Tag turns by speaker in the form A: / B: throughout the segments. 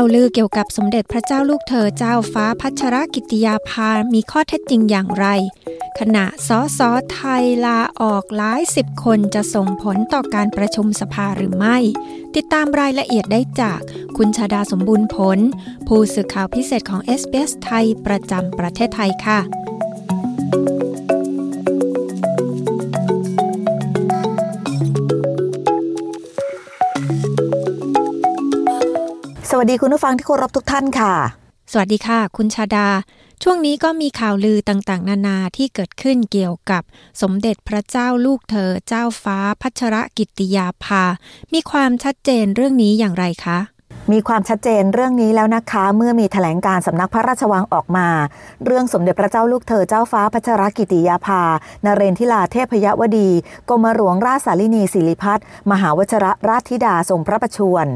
A: าวลือเกี่ยวกับสมเด็จพระเจ้าลูกเธอเจ้าฟ้าพัชรกิติยาภามีข้อเท็จจริงอย่างไร ขณะสอสอไทยลาออกหลายสิบคนจะส่งผลต่อการประชุมสภาหรือไม่ ติดตามรายละเอียดได้จากคุณชาดาสมบูรณ์ผล ผู้สื่อข่าวพิเศษของ s อ s ไทยประจำประเทศไทยค่ะ
B: วัสดีคุณผู้ฟังที่เคารพทุกท่านค่ะ
A: สวัสดีค่ะ คุณชาดา ช่วงนี้ก็มีข่าวลือต่างๆ นานาที่เกิดขึ้นเกี่ยวกับสมเด็จพระเจ้าลูกเธอ เจ้าฟ้าพัชรกิติยาภา มีความชัดเจนเรื่องนี้อย่างไรคะ
B: มีความชัดเจนเรื่องนี้แล้วนะคะ เมื่อมีแถลงการสำนักพระราชวังออกมา เรื่องสมเด็จพระเจ้าลูกเธอเจ้าฟ้าพัชรกิติยาภา นเรนทิลาเทพยวดีกรมหลวงราชสาลินีศิริพัฒน์มหาวชรราชธิดาทรงพระประชวร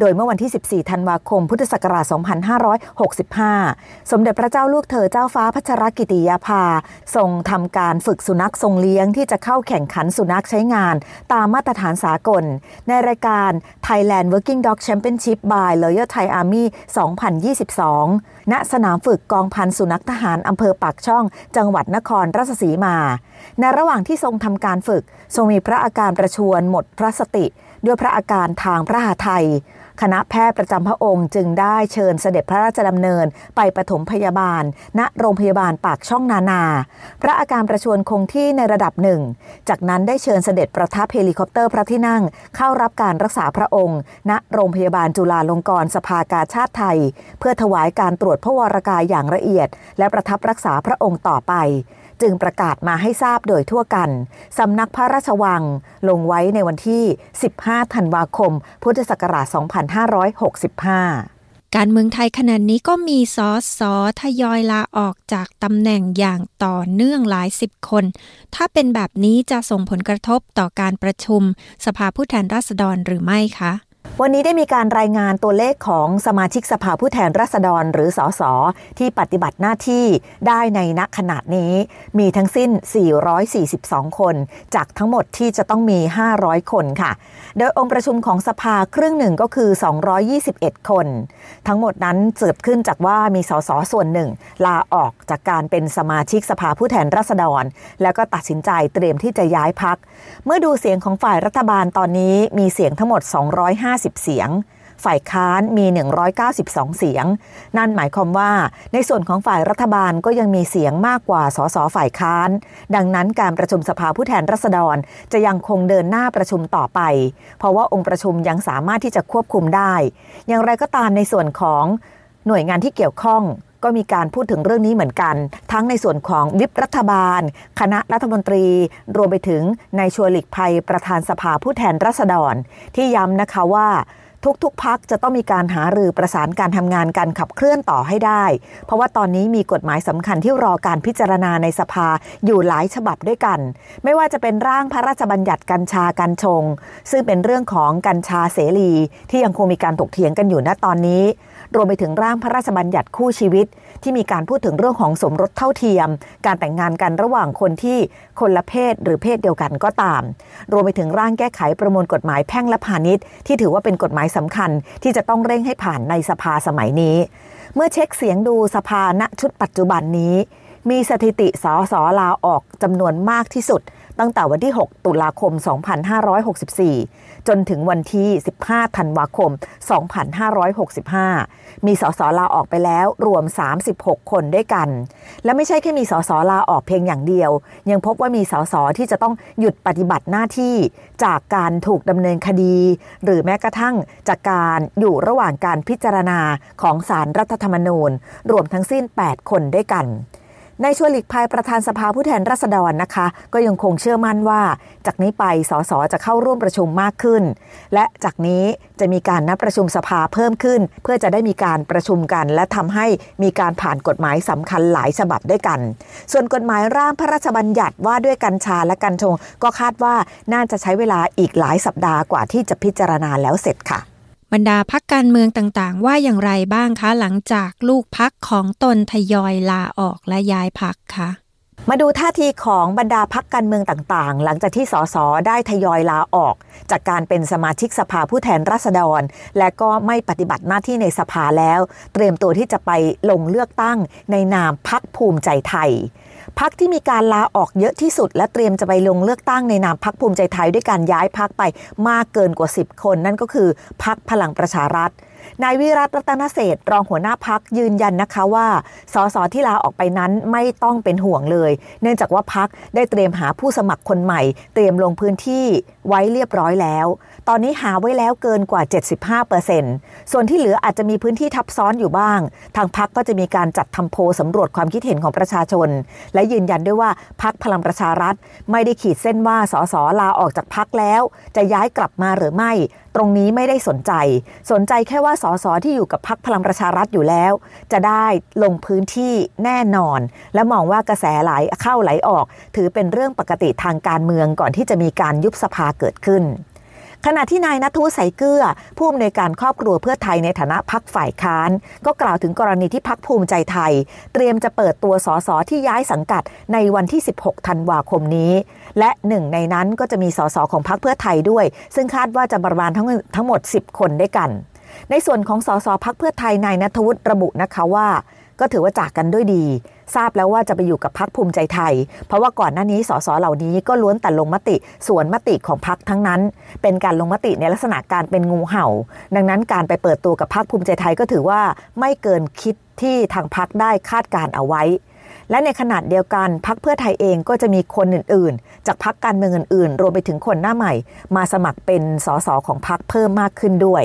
B: โดยเมื่อวันที่ 14 ธันวาคม พุทธศักราช 2565 สมเด็จพระเจ้าลูกเธอเจ้าฟ้าพัชรกิติยาภาทรงทำการฝึกสุนัขทรงเลี้ยงที่จะเข้าแข่งขันสุนัขใช้งาน ตามมาตรฐานสากล ในรายการ Thailand Working Dog Championship by าย Loyal Thai Army 2022 ณ สนามฝึกกองพันสุนัขทหารอำเภอปากช่อง จังหวัดนครราชสีมา ในระหว่างที่ทรงทำการฝึก ทรงมีพระอาการประชวรหมดพระสติ ด้วยพระอาการทางพระหทัย คณะแพทย์ประจำพระองค์จึงได้เชิญเสด็จพระราชดำเนินไปปฐมพยาบาล ณโรงพยาบาลปากช่องนานา พระอาการประชวรคงที่ในระดับหนึ่ง จากนั้นได้เชิญเสด็จประทับเฮลิคอปเตอร์พระที่นั่งเข้ารับการรักษาพระองค์ ณโรงพยาบาลจุฬาลงกรณ์สภากาชาติไทย เพื่อถวายการตรวจพระวรกายอย่างละเอียด และประทับรักษาพระองค์ต่อไป จึงประกาศมาให้ทราบโดยทั่วกัน สำนักพระราชวังลงไว้ในวันที่ 15 ธันวาคม พุทธศักราช 2565
A: การเมืองไทยขณะนี้ก็มีสอสอทยอยลาออกจากตำแหน่งอย่างต่อเนื่องหลายสิบคน ถ้าเป็นแบบนี้จะส่งผลกระทบต่อการประชุม สภาผู้แทนราษฎรหรือไม่คะ
B: วันนี้ได้มีการรายงานตัวเลขของสมาชิกสภาผู้แทนราษฎรหรือสสที่ปฏิบัติหน้าที่ได้ในณขณะนี้ มีทั้งสิ้น 442 คน จากทั้งหมดที่จะต้องมี 500 คนค่ะ โดยองค์ประชุมของสภาครึ่งหนึ่งก็คือ 221 คน ทั้งหมดนั้นเกิดขึ้นจากว่ามีสสส่วนหนึ่ง ลาออกจากการเป็นสมาชิกสภาผู้แทนราษฎร แล้วก็ตัดสินใจเตรียมที่จะย้ายพัก เมื่อดูเสียงของฝ่ายรัฐบาลตอนนี้มีเสียงทั้งหมด 205 50 เสียง ฝ่ายค้านมี 192 เสียง นั่นหมายความว่า ในส่วนของฝ่ายรัฐบาลก็ยังมีเสียงมากกว่าสสฝ่ายค้าน ดังนั้นการประชุมสภาผู้แทนราษฎรจะยังคงเดินหน้าประชุมต่อไป เพราะว่าองค์ประชุมยังสามารถที่จะควบคุมได้ อย่างไรก็ตามในส่วนของหน่วยงานที่เกี่ยวข้อง ก็มีการพูดถึงเรื่องนี้เหมือนกัน ทั้งในส่วนของวิปรัฐบาล คณะรัฐมนตรี รวมไปถึงนายชวนหลีกภัยประธานสภาผู้แทนราษฎร ที่ย้ำนะคะว่า ทุกๆพักจะต้องมีการหารือประสานการทำงานการขับเคลื่อนต่อให้ได้ เพราะว่าตอนนี้มีกฎหมายสำคัญที่รอการพิจารณาในสภาอยู่หลายฉบับด้วยกัน ไม่ว่าจะเป็นร่างพระราชบัญญัติกัญชากัญชง ซึ่งเป็นเรื่องของกัญชาเสรี ที่ยังคงมีการถกเถียงกันอยู่ณตอนนี้ รวมไปถึงร่างพระราชบัญญัติคู่ชีวิต ที่มีการพูดถึงเรื่องของสมรสเท่าเทียม การแต่งงานกันระหว่างคนที่คนละเพศหรือเพศเดียวกันก็ตาม รวมไปถึงร่างแก้ไขประมวลกฎหมายแพ่งและพาณิชย์ที่ถือว่าเป็นกฎหมายสำคัญที่จะต้องเร่งให้ผ่านในสภาสมัยนี้ เมื่อเช็คเสียงดูสภาณชุดปัจจุบันนี้ มีสถิติสสลาออกจำนวนมากที่สุด ตั้งแต่วันที่ 6 ตุลาคม 2564 จนถึงวันที่ 15 ธันวาคม 2565 มีสสลาออกไปแล้วรวม 36 คนด้วยกัน และไม่ใช่แค่มีสสลาออกเพียงอย่างเดียว ยังพบว่ามีสสที่จะต้องหยุดปฏิบัติหน้าที่จากการถูกดำเนินคดี หรือแม้กระทั่งจากการอยู่ระหว่างการพิจารณาของสารรัฐธรรมนูญ รวมทั้งสิ้น 8 คนด้วยกัน ในชวนหลีกภัยประธานสภาผู้แทนราษฎรนะคะ ก็ยังคงเชื่อมั่นว่า จากนี้ไปสสจะเข้าร่วมประชุมมากขึ้น และจากนี้จะมีการนัดประชุมสภาเพิ่มขึ้น เพื่อจะได้มีการประชุมกัน และทำให้มีการผ่านกฎหมายสำคัญหลายฉบับด้วยกัน ส่วนกฎหมายร่างพระราชบัญญัติว่าด้วยกัญชาและกัญชง ก็คาดว่าน่าจะใช้เวลาอีกหลายสัปดาห์กว่าที่จะพิจารณาแล้วเสร็จค่ะ
A: บรรดาพักการเมืองต่างๆ ว่าอย่างไรบ้างคะ หลังจากลูกพักของตนทยอยลาออกและย้ายพักคะ
B: มาดูท่าทีของบรรดาพักการเมืองต่างๆ หลังจากที่สสได้ทยอยลาออก จากการเป็นสมาชิกสภาผู้แทนราษฎร และก็ไม่ปฏิบัติหน้าที่ในสภาแล้ว เตรียมตัวที่จะไปลงเลือกตั้งในนามพักภูมิใจไทยพักที่มีการลาออกเยอะที่สุด และเตรียมจะไปลงเลือกตั้งในนามพักภูมิใจไทยด้วยการย้ายพักไปมากเกินกว่า 10 คน นั่นก็คือพักพลังประชารัฐ นายวิรัตรัตนเศษรองหัวหน้าพักยืนยันนะคะว่า สสที่ลาออกไปนั้นไม่ต้องเป็นห่วงเลย เนื่องจากว่าพักได้เตรียมหาผู้สมัครคนใหม่ เตรียมลงพื้นที่ไว้เรียบร้อยแล้ว ตอนนี้หาไว้แล้วเกินกว่า 75%ส่วนที่เหลืออาจจะมีพื้นที่ทับซ้อนอยู่บ้าง ทางพักก็จะมีการจัดทำโพสำรวจความคิดเห็นของประชาชน และยืนยันด้วยว่าพักพลังประชารัฐ ไม่ได้ขีดเส้นว่าสสลาออกจากพักแล้ว จะย้ายกลับมาหรือไม่ ตรงนี้ไม่ได้สนใจ สนใจแค่ว่าสสที่อยู่กับพักพลังประชารัฐอยู่แล้ว จะได้ลงพื้นที่แน่นอน และมองว่ากระแสไหลเข้าไหลออก ถือเป็นเรื่องปกติทางการเมืองก่อนที่จะมีการยุบสภาเกิดขึ้น ขณะที่นายนัทวุฒิใสเกลือ ผู้อำนวยการครอบครัวเพื่อไทยในฐานะพักฝ่ายค้าน ก็กล่าวถึงกรณีที่พักภูมิใจไทย เตรียมจะเปิดตัวสสที่ย้ายสังกัดในวันที่ 16 ธันวาคมนี้ และหนึ่งในนั้นก็จะมีสสของพักเพื่อไทยด้วย ซึ่งคาดว่าจะประมาณทั้งทั้งหมด 10 คนด้วยกัน ในส่วนของสสพักเพื่อไทยนายนัทวุฒิระบุนะคะว่า ก็ถือว่าจากกันด้วยดี ทราบแล้วว่าจะไปอยู่กับพักภูมิใจไทย เพราะว่าก่อนหน้านี้สสเหล่านี้ก็ล้วนแต่ลงมติสวนมติของพักทั้งนั้น เป็นการลงมติในลักษณะการเป็นงูเห่า ดังนั้นการไปเปิดตัวกับพักภูมิใจไทยก็ถือว่าไม่เกินคิดที่ทางพักได้คาดการเอาไว้ และในขนาดเดียวกันพักเพื่อไทยเองก็จะมีคนอื่นๆ จากพักการเมืองอื่นๆ รวมไปถึงคนหน้าใหม่ มาสมัครเป็นสสของพักเพิ่มมากขึ้นด้วย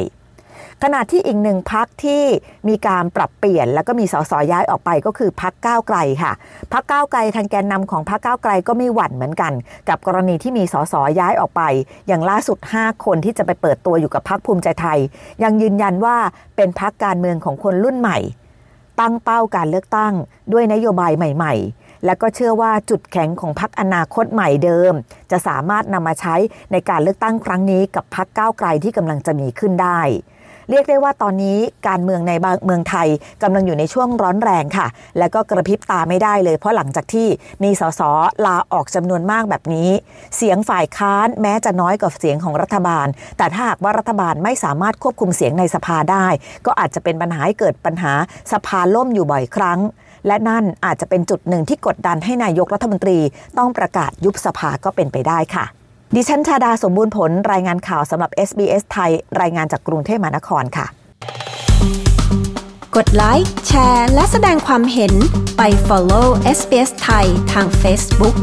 B: ขณะที่อีกหนึ่งพักที่มีการปรับเปลี่ยน แล้วก็มีสสย้ายออกไปก็คือพักก้าวไกลค่ะพักก้าวไกลทางแกนนำของพักก้าวไกลก็ไม่หวั่นเหมือนกัน กับกรณีที่มีสสย้ายออกไป อย่างล่าสุด 5 คนที่จะไปเปิดตัวอยู่กับพักภูมิใจไทย ยังยืนยันว่าเป็นพักการเมืองของคนรุ่นใหม่ ตั้งเป้าการเลือกตั้ง ด้วยนโยบายใหม่ ๆ และก็เชื่อว่าจุดแข็งของพักอนาคตใหม่เดิม จะสามารถนำมาใช้ในการเลือกตั้งครั้งนี้กับพักก้าวไกลที่กำลังจะมีขึ้นได้ เรียกได้ว่าตอนนี้การเมืองในเมืองไทยกำลังอยู่ในช่วงร้อนแรงค่ะ และก็กระพริบตาไม่ได้เลย เพราะหลังจากที่มีสสลาออกจำนวนมากแบบนี้ เสียงฝ่ายค้านแม้จะน้อยกว่าเสียงของรัฐบาล แต่ถ้าหากว่ารัฐบาลไม่สามารถควบคุมเสียงในสภาได้ ก็อาจจะเป็นปัญหาให้เกิดปัญหาสภาล่มอยู่บ่อยครั้ง และนั่นอาจจะเป็นจุดหนึ่งที่กดดันให้นายกรัฐมนตรีต้องประกาศยุบสภาก็เป็นไปได้ค่ะ ดิฉันชาดาสมบูรณ์ผลรายงานข่าวสำหรับ SBS ไทย รายงานจากกรุงเทพมหานครค่ะ
A: กดไลค์แชร์ และแสดงความเห็นไป follow SBS ไทยทาง Facebook